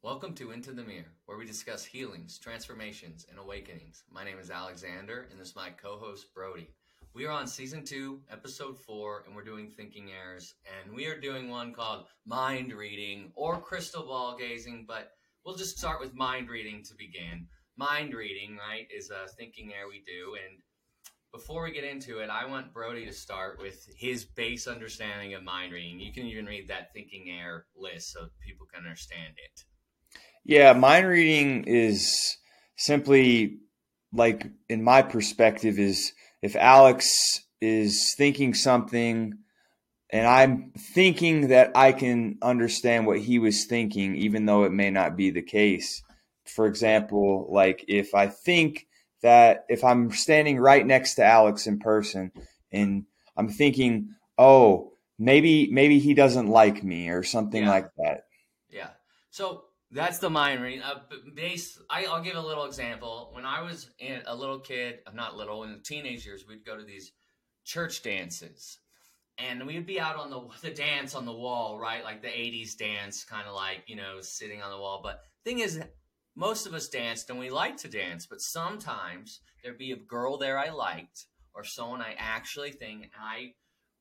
Welcome to Into the Mirror, where we discuss healings, transformations, and awakenings. My name is Alexander, and this is my co host, Brody. We are on season two, episode four, and we're doing thinking errors. And we are doing one called mind reading or crystal ball gazing, but we'll just start with mind reading to begin. Mind reading, right, is a thinking error we do. And before we get into it, I want Brody to start with his base understanding of mind reading. You can even read that thinking error list so people can understand it. Yeah, mind reading is simply like in my perspective is if Alex is thinking something and I'm thinking that I can understand what he was thinking even though it may not be the case. For example, like if I think that if I'm standing right next to Alex in person and I'm thinking, "Oh, maybe maybe he doesn't like me" or something Yeah. like that. Yeah. So that's the mind reading. Uh, base. I, I'll give a little example. When I was in a little kid, uh, not little, in the teenage years, we'd go to these church dances, and we'd be out on the the dance on the wall, right? Like the '80s dance, kind of like you know sitting on the wall. But thing is, most of us danced, and we liked to dance. But sometimes there'd be a girl there I liked, or someone I actually think, I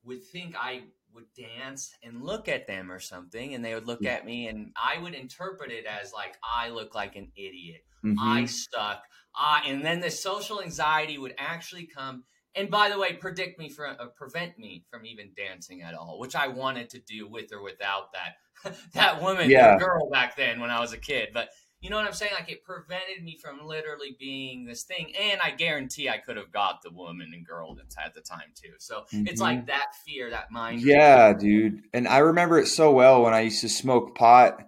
would think I would dance and look at them or something, and they would look at me, and I would interpret it as like I look like an idiot, I Mhm. suck, I, and then the social anxiety would actually come. And by the way, predict me from, uh, prevent me from even dancing at all, which I wanted to do with or without that that woman Yeah. girl back then when I was a kid. But you know what I'm saying? Like it prevented me from literally being this thing, and I guarantee I could have got the woman and girl that's at the time too. So it's Mhm. like that fear, that mind. Yeah, dude. And I remember it so well when I used to smoke pot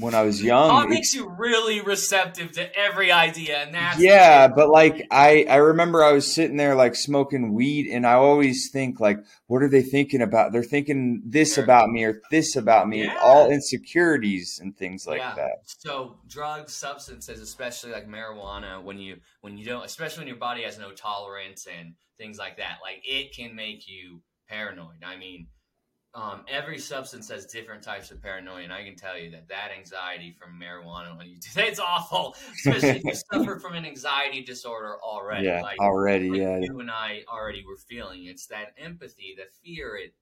when I was young. It- makes you really receptive to every idea, and that's yeah, but like I I remember I was sitting there like smoking weed and I always think like what are they thinking about? They're thinking this Sure. about me or this about me. Yeah. All insecurities and things like Yeah. that. So drugs, substances, especially like marijuana, when you when you don't, especially when your body has no tolerance and things like that, like it can make you paranoid. I mean, um, every substance has different types of paranoia, and I can tell you that that anxiety from marijuana when you do it's awful, especially if you suffer from an anxiety disorder already. yeah, like, already, like yeah. you and I already were feeling. It's that empathy, the fear, it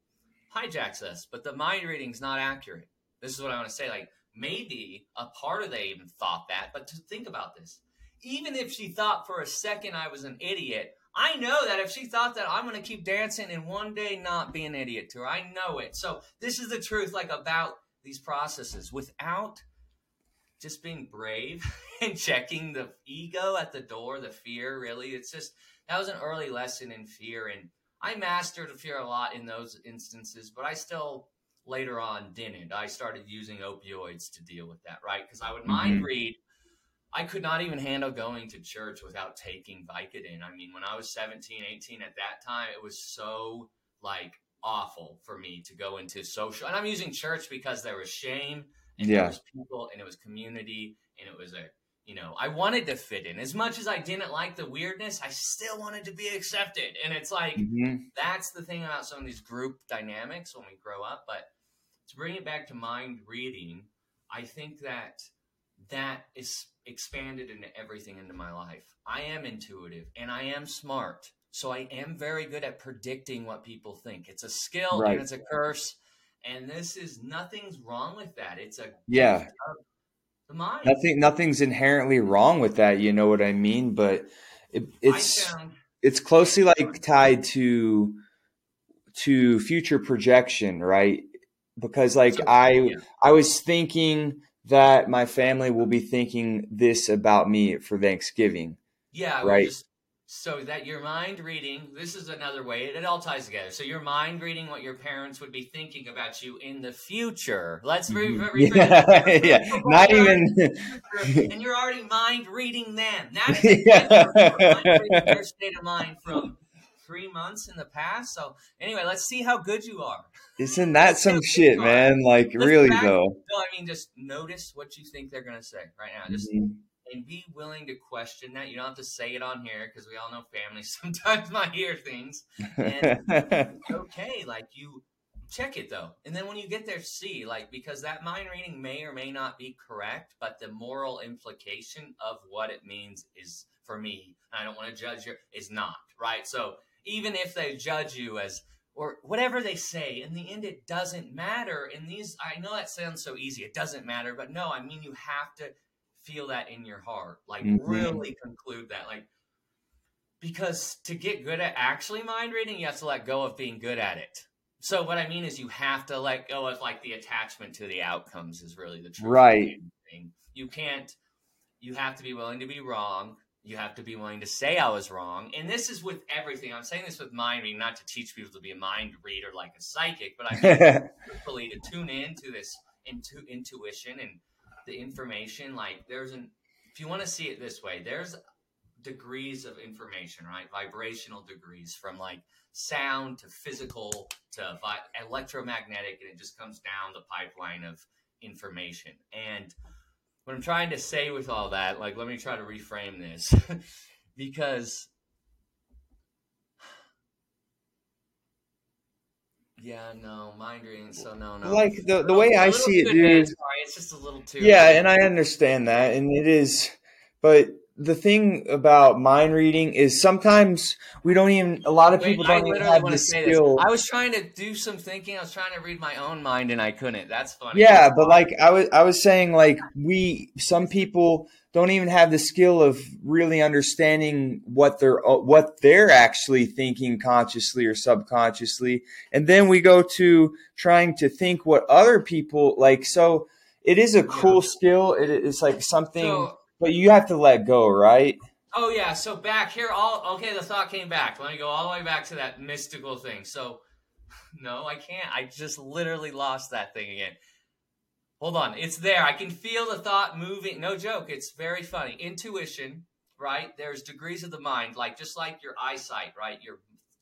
hijacks us. But the mind reading's not accurate. This is what I want to say. Like maybe a part of they even thought that, but to think about this. Even if she thought for a second I was an idiot, I know that if she thought that I'm going to keep dancing and one day not be an idiot to her, I know it. So this is the truth, like about these processes. Without just being brave and checking the ego at the door, the fear, really. It's just that was an early lesson in fear. And I mastered fear a lot in those instances, but I still later on didn't. I started using opioids to deal with that, right? Because I would mind Mhm. read. I could not even handle going to church without taking Vicodin. I mean, when I was 17, 18 at that time, it was so like awful for me to go into social. And I'm using church because there was shame and Yeah. there was people and it was community and it was a you know i wanted to fit in as much as i didn't like the weirdness i still wanted to be accepted and it's like Mhm. that's the thing about some of these group dynamics when we grow up but to bring it back to mind reading i think that that is expanded into everything into my life i am intuitive and i am smart so i am very good at predicting what people think it's a skill Right. and it's a curse and this is nothing's wrong with that it's a Yeah. the mind Nothing nothing's inherently wrong with that, you know what I mean? But it, it's it's closely like tied to to future projection, right? Because like So- I yeah. I was thinking that my family will be thinking this about me for Thanksgiving. Yeah, Right. Just, so that your mind reading, this is another way, it, all ties together. So your mind reading what your parents would be thinking about you in the future. Let's re- Mhm. re- Yeah, it. yeah. Not even and you're already mind reading them. That is Yeah. from mind reading their state of mind from three months in the past. So anyway, let's see how good you are. Isn't that some shit, man? Like Let's really back- though. No, I mean just notice what you think they're gonna say right now. Just Mhm. and be willing to question that. You don't have to say it on here because we all know families sometimes might hear things. And okay, like you check it though. And then when you get there, see, like, because that mind reading may or may not be correct, but the moral implication of what it means is, for me, I don't want to judge you, is not, right? So even if they judge you as, or whatever they say, in the end, it doesn't matter. In these, I know that sounds so easy, it doesn't matter, but no, I mean, you have to feel that in your heart, like, mm-hmm. really conclude that, like, because to get good at actually mind reading, you have to let go of being good at it so what I mean is you have to let go of like the attachment to the outcomes is really the truth. Right. Thing. You can't you have to be willing to be wrong. You have to be willing to say I was wrong. And this is with everything. I'm saying this with mind reading, not to teach people to be a mind reader like a psychic, but I mean to tune in to this into intuition and the information. Like there's an if you want to see it this way, there's degrees of information, right? Vibrational degrees from like sound to physical to vi- electromagnetic, and it just comes down the pipeline of information. And what I'm trying to say with all that, like, let me try to reframe this because. Yeah, no, mind reading. So no, no. Like the the way I see it, dude. Sorry, it's just a little too. Yeah, and I understand that, and it is, but the thing about mind reading is sometimes we don't even a lot of Wait, people don't even have the skill. I was trying to do some thinking. I was trying to read my own mind and I couldn't. That's funny. Yeah, but like I was I was saying like we some people don't even have the skill of really understanding what they're uh, what they're actually thinking consciously or subconsciously. And then we go to trying to think what other people like so it is a cool yeah. skill. It is like something so, but you have to let go, right? Oh yeah. So back here, all okay. The thought came back. Let me go all the way back to that mystical thing. So, no, I can't. I just literally lost that thing again. Hold on, it's there. I can feel the thought moving. No joke. It's very funny. Intuition, right? There's degrees of the mind, like just like your eyesight, right? Your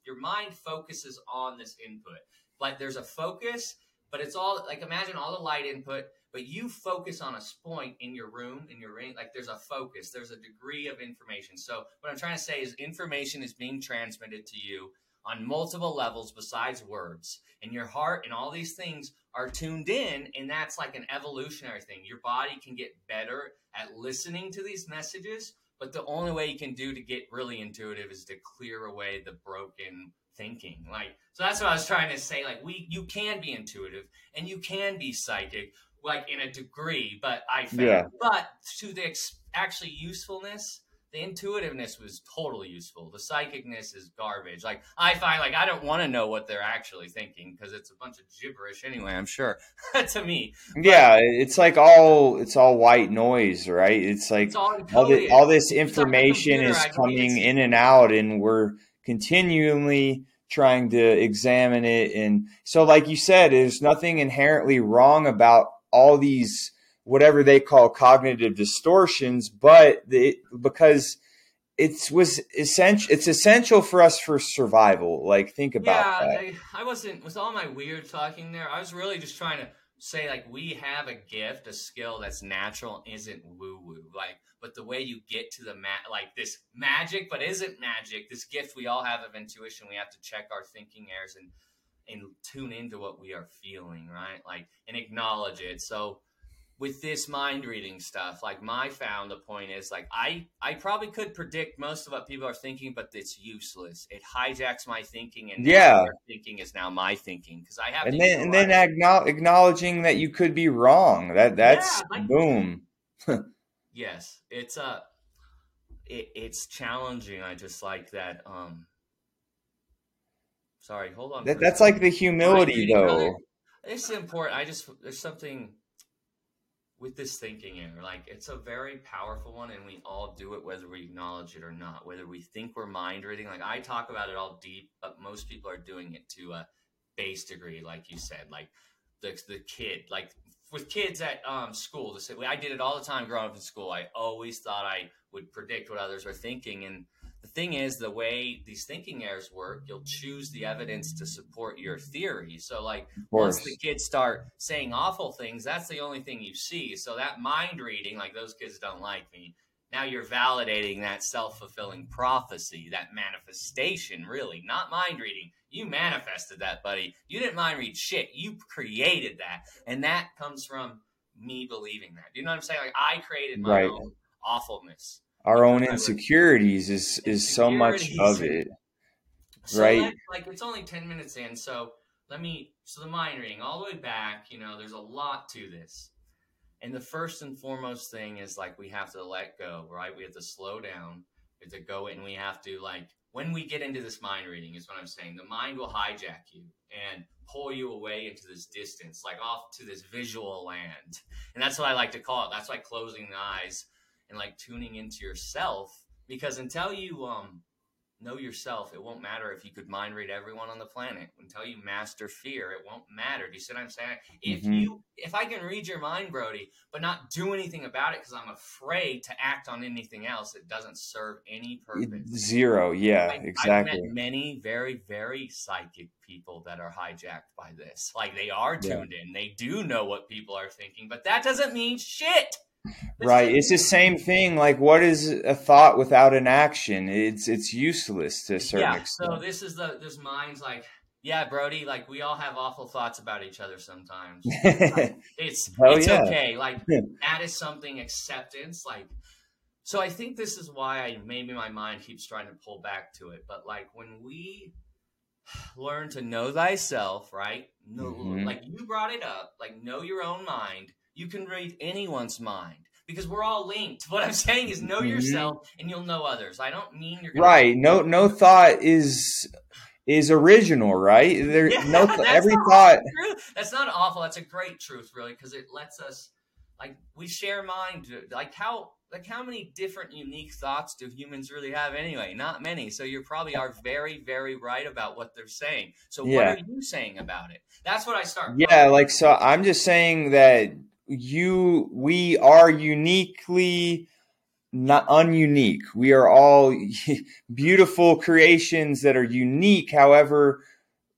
your mind focuses on this input. Like there's a focus, but it's all like imagine all the light input but you focus on a point in your room, in your ring, like there's a focus, there's a degree of information. So what I'm trying to say is information is being transmitted to you on multiple levels besides words. And your heart and all these things are tuned in, and that's like an evolutionary thing. Your body can get better at listening to these messages, but the only way you can do to get really intuitive is to clear away the broken thinking. Like, so that's what I was trying to say. Like, we, you can be intuitive and you can be psychic, like in a degree, but I found. Yeah. But to the ex- actually usefulness, the intuitiveness was totally useful. The psychicness is garbage. Like I find, like I don't want to know what they're actually thinking because it's a bunch of gibberish anyway. I'm sure to me. But, yeah, it's like all it's all white noise, right? It's like it's all, all, the, all, this information is coming in and out, and we're continually trying to examine it. And so, like you said, there's nothing inherently wrong about all these whatever they call cognitive distortions, but it, because it's was essential it's essential for us for survival like think about yeah, that. I, I wasn't with all my weird talking there i was really just trying to say like we have a gift a skill that's natural isn't woo woo like but the way you get to the ma- like this magic but isn't magic this gift we all have of intuition we have to check our thinking errors and and tune into what we are feeling, right? Like and acknowledge it. So with this mind reading stuff, like my found the point is like I I probably could predict most of what people are thinking, but it's useless. It hijacks my thinking, and yeah, thinking is now my thinking because I have and then and then acknowledging that you could be wrong. That that's yeah, like, boom. yes, it's a. Uh, it, it's challenging. I just like that. Um, Sorry, hold on. That, that's like the humility, though. It's important. I just there's something with this thinking error. Like it's a very powerful one, and we all do it whether we acknowledge it or not. Whether we think we're mind reading, like I talk about it all deep, but most people are doing it to a base degree, like you said. Like the the kid, like with kids at um, school, to say I did it all the time growing up in school. I always thought I would predict what others were thinking, and the thing is, the way these thinking errors work, you'll choose the evidence to support your theory. So, like, once the kids start saying awful things, that's the only thing you see. So, that mind reading, like, those kids don't like me, now you're validating that self-fulfilling prophecy that manifestation really not mind reading. You manifested that buddy. You didn't mind read shit. You created that. And that comes from me believing that. You know what i'm saying? Like i created my Right. own awfulness Our own Because I was- insecurities is is so much of it. So Right. like it's only 10 minutes in, so let me so the mind reading all the way back, you know, there's a lot to this. And the first and foremost thing is like we have to let go, right? We have to slow down. We have to go and we have to like when we get into this mind reading is what I'm saying. The mind will hijack you and pull you away into this distance, like off to this visual land. And that's what I like to call it. That's like closing the eyes and like tuning into yourself because until you um know yourself, it won't matter if you could mind read everyone on the planet. Until you master fear, it won't matter. Do you see what I'm saying? If Mhm. you, if I can read your mind, Brody, but not do anything about it because I'm afraid to act on anything else, it doesn't serve any purpose. Zero. Yeah, I- I've exactly. met many very, very psychic people that are hijacked by this. Like they are Yeah. tuned in. They do know what people are thinking, but that doesn't mean shit. Right. It's the same thing. Like, what is a thought without an action? It's it's useless to a certain yeah, extent. So this is the this mind's like, yeah, Brody, like we all have awful thoughts about each other sometimes. It's Hell it's yeah. okay. Like that is something acceptance. Like so I think this is why I maybe my mind keeps trying to pull back to it. But like when we learn to know thyself, right? Mhm. like you brought it up, like know your own mind, you can read anyone's mind. Because we're all linked. What I'm saying is know Mhm. yourself and you'll know others. I don't mean you're gonna right. No no thought is is original, right? There Yeah, no that's every thought true. That's not awful. That's a great truth, really, because it lets us like we share mind. Like how like how many different unique thoughts do humans really have anyway? Not many. So you probably are very very right about what they're saying. So what Yeah. are you saying about it? That's what I start. Yeah, like so I'm just saying that you we are uniquely not ununique. We are all beautiful creations that are unique. However,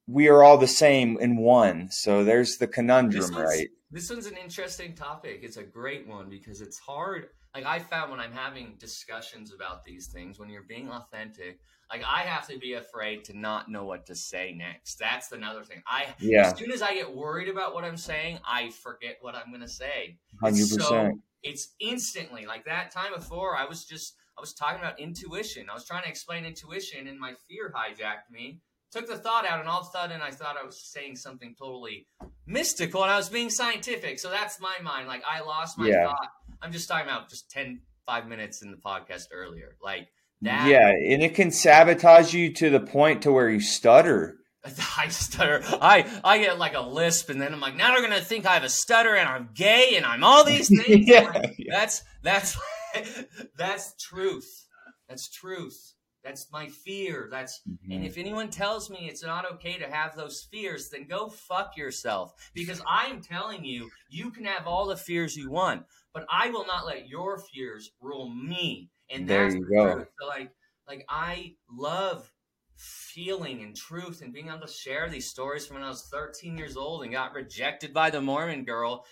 we are all the same in one. So there's the conundrum, one's- right? This one's an interesting topic. It's a great one because it's hard. Like I found when I'm having discussions about these things, when you're being authentic, like I have to be afraid to not know what to say next. That's another thing. I Yeah, as soon as I get worried about what I'm saying, I forget what I'm going to say. hundred It's percent. So, it's instantly like that time before. I was just I was talking about intuition. I was trying to explain intuition, and my fear hijacked me. Took the thought out, and all of a sudden, I thought I was saying something totally mystical, and I was being scientific. So that's my mind. Like I lost my Yeah. thought. I'm just talking about just 10, 5 minutes in the podcast earlier. Like that. Yeah, and it can sabotage you to the point to where you stutter. I stutter. I I get like a lisp, and then I'm like, now they're gonna think I have a stutter, and I'm gay, and I'm all these things. Yeah. Like, That's that's that's truth. That's truth. That's my fear. That's and Mhm. if anyone tells me it's not okay to have those fears, then go fuck yourself. Because I'm telling you, you can have all the fears you want, but I will not let your fears rule me. And There that's you the go. truth. So like, like I love feeling and truth and being able to share these stories from when I was 13 years old and got rejected by the Mormon girl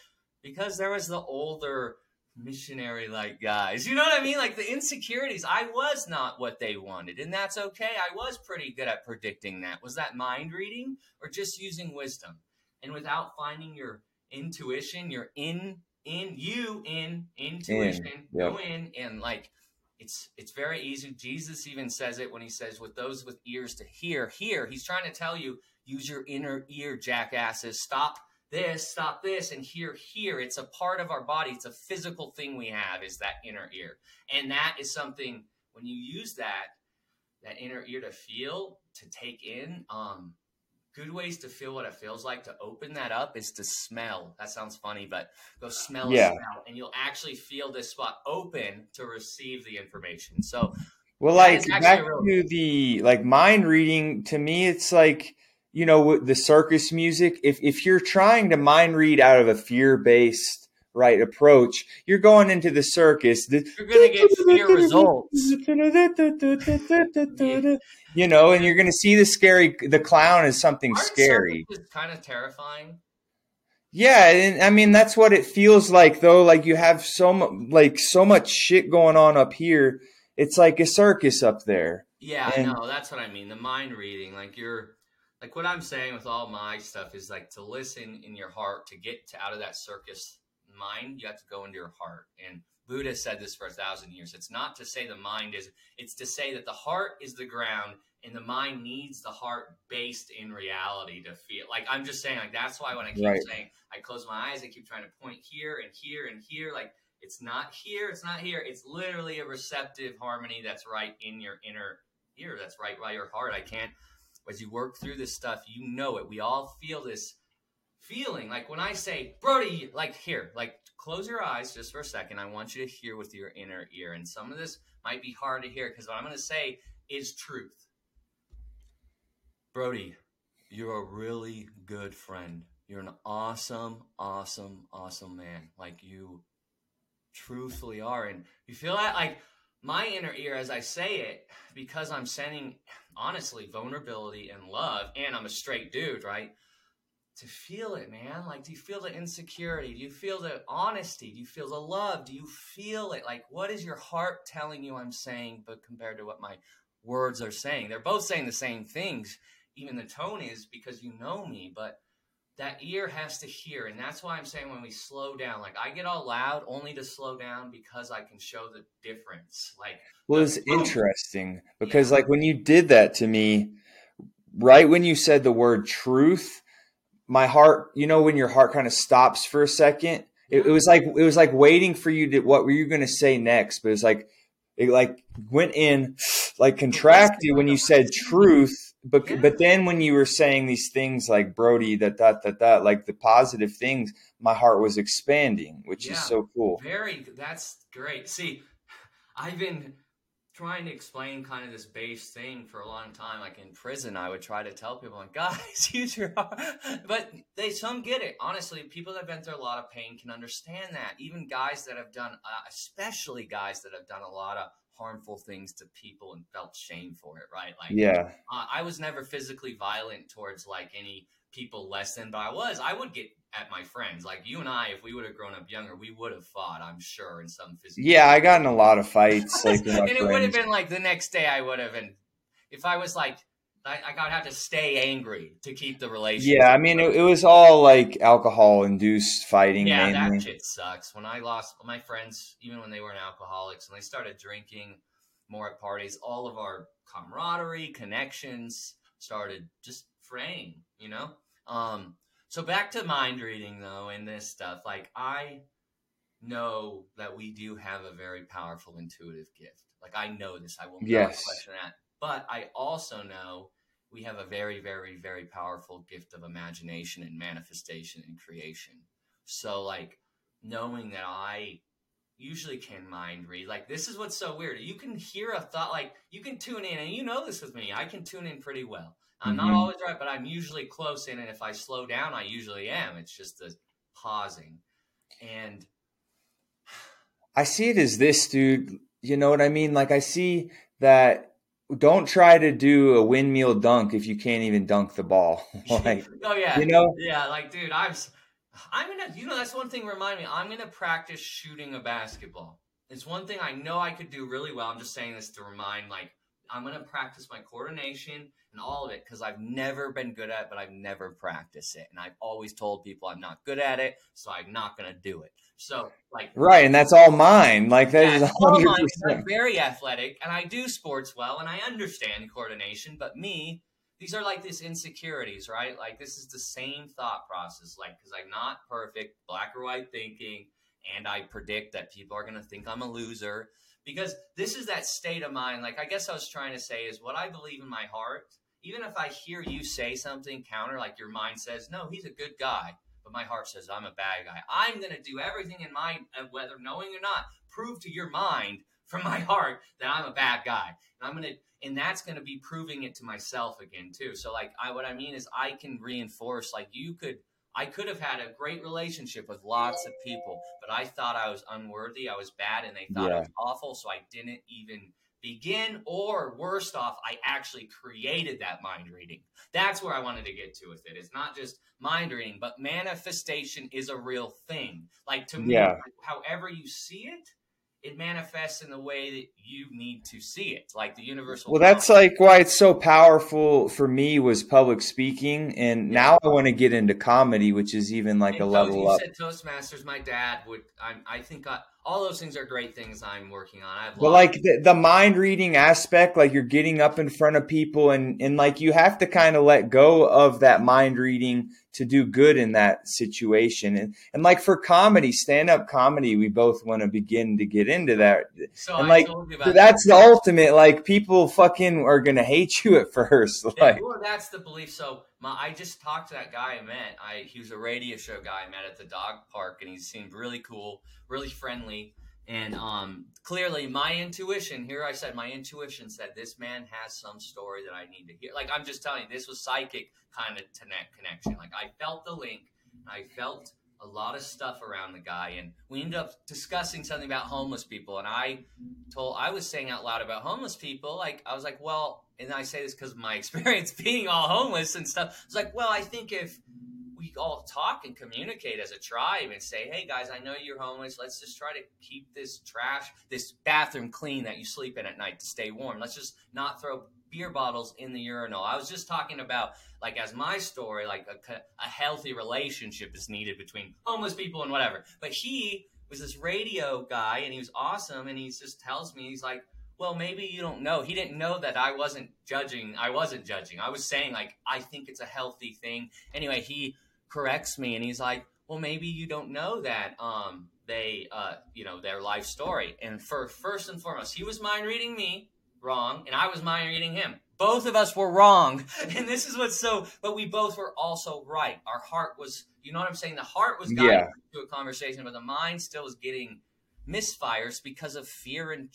because there was the older missionary like guys. You know what I mean? Like the insecurities. I was not what they wanted, and that's okay. I was pretty good at predicting that. Was that mind reading or just using wisdom? And without finding your intuition, your in in you in intuition, yep. go in and like it's it's very easy. Jesus even says it when he says, "With those with ears to hear, hear." He's trying to tell you, use your inner ear, jackasses. Stop this, stop this, and hear, hear. It's a part of our body. It's a physical thing we have. Is that inner ear, and that is something when you use that that inner ear to feel, to take in. Um, good ways to feel what it feels like to open that up is to smell. That sounds funny, but go smell Yeah. smell, and you'll actually feel this spot open to receive the information. So Well, like back to the like mind reading. To me, it's like you know the circus music. If if you're trying to mind read out of a fear based right approach, you're going into the circus. The, you're gonna get fear results. You know, and you're going to see the scary. The clown is something Aren't scary. kind of terrifying? Yeah, and I mean that's what it feels like though. Like you have so much, like so much shit going on up here. It's like a circus up there. Yeah, And- no, that's what I mean. The mind reading, like you're, like what I'm saying with all my stuff is like to listen in your heart to get to out of that circus mind. You have to go into your heart. And Buddha said this for a thousand years. It's not to say the mind is. It's to say that the heart is the ground and the mind needs the heart based in reality to feel. Like I'm just saying, like that's why when I keep Right. saying I close my eyes, I keep trying to point here and here and here, like. It's not here. It's not here. It's literally a receptive harmony that's right in your inner ear. That's right by your heart. I can't. As you work through this stuff, you know it. We all feel this feeling. Like when I say, Brody, like here, like close your eyes just for a second. I want you to hear with your inner ear. And some of this might be hard to hear because what I'm going to say is truth. Brody, you're a really good friend. You're an awesome, awesome, awesome man. Like you truthfully are. And you feel that like my inner ear as I say it, because I'm sending honestly vulnerability and love, and I'm a straight dude, right? To feel it, man. Like, do you feel the insecurity? Do you feel the honesty? Do you feel the love? Do you feel it? Like, what is your heart telling you I'm saying, but compared to what my words are saying? They're both saying the same things. Even the tone is because you know me, but that ear has to hear and that's why i'm saying when we slow down like i get all loud only to slow down because i can show the difference like Well, it's interesting because, Yeah. like, when you did that to me, right when you said the word truth, my heart, you know, when your heart kind of stops for a second, it, it was like it was like waiting for you to what were you going to say next, but it's like it like went in, like contracted when you said truth, but Yeah. but then when you were saying these things like Brody, that that that that, like the positive things, my heart was expanding, which is so cool. very that's great see i've been trying to explain kind of this base thing for a long time like in prison i would try to tell people like guys use your heart but they some get it. Honestly people that have been through a lot of pain can understand that. Even guys that have done uh, especially guys that have done a lot of harmful things to people and felt shame for it right? Like Yeah, uh, I was never physically violent towards like any people less than, but I was. I would get at my friends. Like you and I, if we would have grown up younger, we would have fought. I'm sure in some physical. yeah, I got in a lot of fights, like and it would have been like the next day. I would have, and if I was like, I, I gotta have to stay angry to keep the relationship. Yeah, I mean, it, it was all like alcohol induced fighting yeah, mainly. that shit sucks. When I lost my friends, even when they weren't alcoholics, and they started drinking more at parties, all of our camaraderie, connections started just fraying, you know? Um, so back to mind reading though, and this stuff, like I know that we do have a very powerful intuitive gift. Like I know this, I will not Yes. question that. But I also know we have a very, very, very powerful gift of imagination and manifestation and creation. So like knowing that I usually can mind read, like this is what's so weird. You can hear a thought, like you can tune in, and you know this with me. I can tune in pretty well. I'm not Mhm. always right, but I'm usually close in, and if I slow down, I usually am. It's just the pausing. And I see it as this, dude. You know what I mean? Like, I see that don't try to do a windmill dunk if you can't even dunk the ball. like, oh yeah, you know? yeah, like dude, I'm I'm gonna you know that's one thing remind me. I'm gonna practice shooting a basketball. It's one thing I know I could do really well. I'm just saying this to remind like I'm gonna practice my coordination and all of it because I've never been good at it, but I've never practiced it. And I've always told people I'm not good at it, so I'm not gonna do it. So like Right, and that's all mine. Like, that is all mine, 'cause 100%. I'm very athletic and I do sports well and I understand coordination, but me, these are like these insecurities, right? Like this is the same thought process, like because I'm not perfect, black or white thinking, and I predict that people are gonna think I'm a loser. Because this is that state of mind. Like I guess I was trying to say is what I believe in my heart. Even if I hear you say something counter, like your mind says, "No, he's a good guy," but my heart says I'm a bad guy. I'm gonna do everything in my uh, whether knowing or not, prove to your mind from my heart that I'm a bad guy, and I'm gonna, and that's gonna be proving it to myself again too. So like, I what I mean is I can reinforce like you could. I could have had a great relationship with lots of people, but I thought I was unworthy. I was bad, and they thought I was awful, so I didn't even begin, or worst off, I actually created that mind reading. That's where I wanted to get to with it. It's not just mind reading, but manifestation is a real thing. Like to me, Yeah. however you see it, it manifests in the way that you need to see it, like the universal. Well, that's like why it's so powerful for me was public speaking, and Yeah. now I want to get into comedy, which is even like And a level you up. said Toastmasters. My dad would. I, I think I, all those things are great things I'm working on. I've But like the, the mind reading aspect, like you're getting up in front of people, and and like you have to kind of let go of that mind reading to do good in that situation, and and like for comedy, stand up comedy, we both want to begin to get into that. so and I like, about That's the ultimate. Like people fucking are gonna hate you at first. Yeah, Like well, that's the belief. So my, I just talked to that guy I met. I he was a radio show guy I met at the dog park, and he seemed really cool, really friendly, and um, clearly my intuition. Here I said my intuition said this man has some story that I need to hear. Like I'm just telling you, this was psychic kind of connect connection. Like I felt the link. I felt a lot of stuff around the guy, and we ended up discussing something about homeless people. And I told, I was saying out loud about homeless people. Like I was like, well, and I say this because my experience being all homeless and stuff. It's like, well, I think if we all talk and communicate as a tribe and say, hey guys, I know you're homeless. Let's just try to keep this trash, this bathroom clean that you sleep in at night to stay warm. Let's just not throw beer bottles in the urinal. I was just talking about like as my story, like a, a healthy relationship is needed between homeless people and whatever. But he was this radio guy and he was awesome and he just tells me he's like, well, maybe you don't know. He didn't know that I wasn't judging. I wasn't judging. I was saying like I think it's a healthy thing. Anyway, he corrects me and he's like, well, maybe you don't know that um they uh you know their life story. And for first and foremost, he was mind reading me wrong and I was mind reading him. Both of us were wrong. And this is what's so but we both were also right. Our heart was you know what I'm saying? The heart was guiding Yeah. to a conversation, but the mind still was getting misfires because of fear and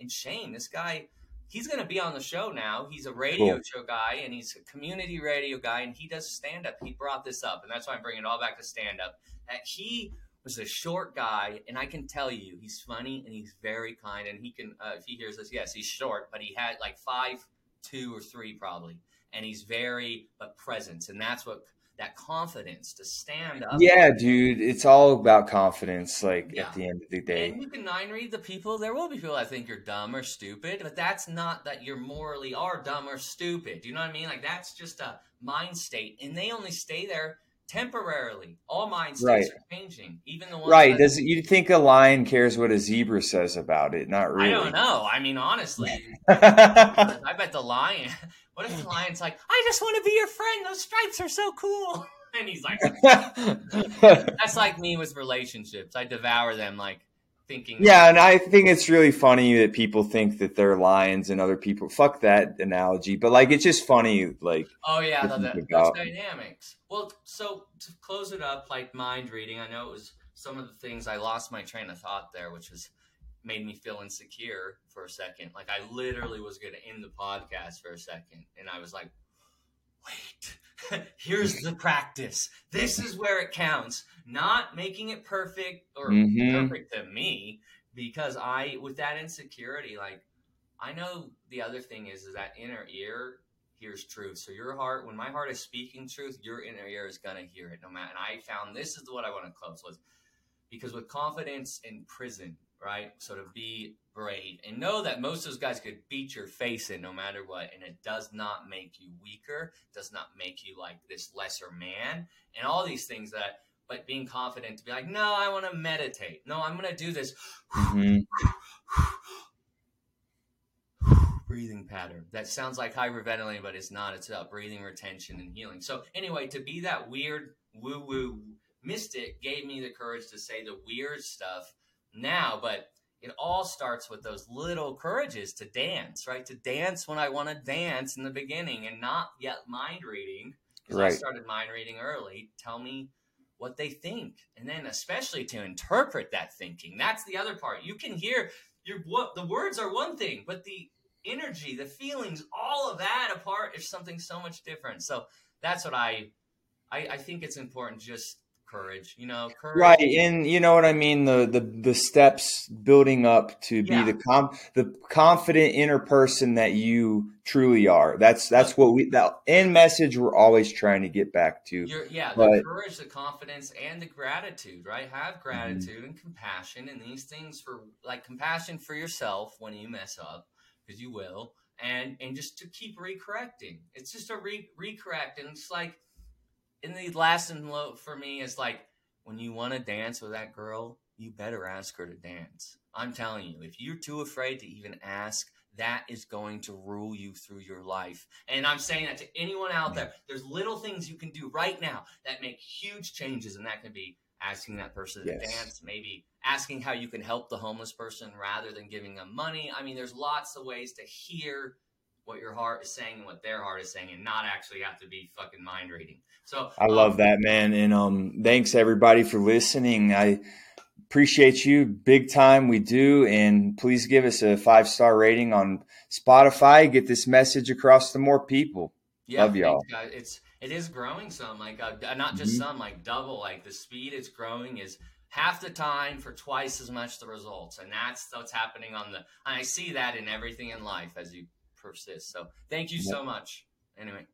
and shame. This guy, he's going to be on the show now. He's a radio Cool. show guy and he's a community radio guy and he does stand up. He brought this up, and that's why I'm bringing it all back to stand up. That he was a short guy, and I can tell you, he's funny and he's very kind. And he can, uh, if he hears this, yes, he's short, but he had like five, two or three probably, and he's very but presence, and that's what that confidence to stand up. yeah, dude, it's all about confidence. Like Yeah. at the end of the day. And you can nine read the people. There will be people that think you're dumb or stupid, but that's not that you're morally are dumb or stupid. Do You know what I mean? Like that's just a mind state, and they only stay there temporarily. All mind states Right. are changing, even the ones Right? Does you think a lion cares what a zebra says about it? Not really. I don't know. I mean, honestly. I bet the lion. What if the lion's like, I just want to be your friend. Those stripes are so cool. And he's like, that's like me with relationships. I devour them, like thinking. yeah, and I think it's really funny that people think that they're lions and other people. Fuck that analogy, but like it's just funny. Like Oh yeah, the, those dynamics. Well, so to close it up, like mind reading, I know it was some of the things I lost my train of thought there, which was made me feel insecure for a second. Like I literally was going to end the podcast for a second, and I was like, "Wait, here's the practice. This is where it counts. Not making it perfect or Mhm. perfect to me, because I, with that insecurity, like." I know the other thing is, is that inner ear hears truth. So your heart, when my heart is speaking truth, your inner ear is gonna hear it no matter. And I found this is what I want to close with, because with confidence in prison, right? So to be brave and know that most of those guys could beat your face in no matter what, and it does not make you weaker, does not make you like this lesser man, and all these things that. But being confident to be like, no, I want to meditate. No, I'm gonna do this mhm. breathing pattern. That sounds like hyperventilating, but it's not. It's about breathing retention and healing. So anyway, to be that weird woo woo mystic gave me the courage to say the weird stuff now, but it all starts with those little courages to dance, right? To dance when I want to dance in the beginning and not yet mind reading. Because I started mind reading early. Tell me what they think. And then especially to interpret that thinking. That's the other part. You can hear your what the words are one thing, but the energy, the feelings, all of that apart is something so much different. So that's what I, I, I think it's important. Just courage. You know, courage. Right, and you know what I mean the the the steps building up to be Yeah. the com the confident inner person that you truly are. That's that's what we that end message we're always trying to get back to. You're, yeah, the courage, the confidence, and the gratitude, right? Have mm-hmm. gratitude and compassion, and these things for like compassion for yourself when you mess up, because you will, and and just to keep recorrecting. It's just a re recorrect, and it's like, in the last and low for me is like when you want to dance with that girl, you better ask her to dance. I'm telling you, if you're too afraid to even ask, that is going to rule you through your life. And I'm saying that to anyone out there. There's little things you can do right now that make huge changes, and that can be asking that person to Yes. dance, maybe asking how you can help the homeless person rather than giving them money. I mean, there's lots of ways to hear what your heart is saying and what their heart is saying, and not actually have to be fucking mind reading. So I um, love that, man. And um, thanks everybody for listening. I appreciate you big time. We do. And please give us a five star rating on Spotify. Get this message across to more people. Yeah, Love y'all. It's it is growing some, like uh, not just Mhm. some, like double. Like the speed it's growing is half the time for twice as much the results, and that's what's happening on the. And I see that in everything in life as you persist. So thank you Yep. so much. Anyway.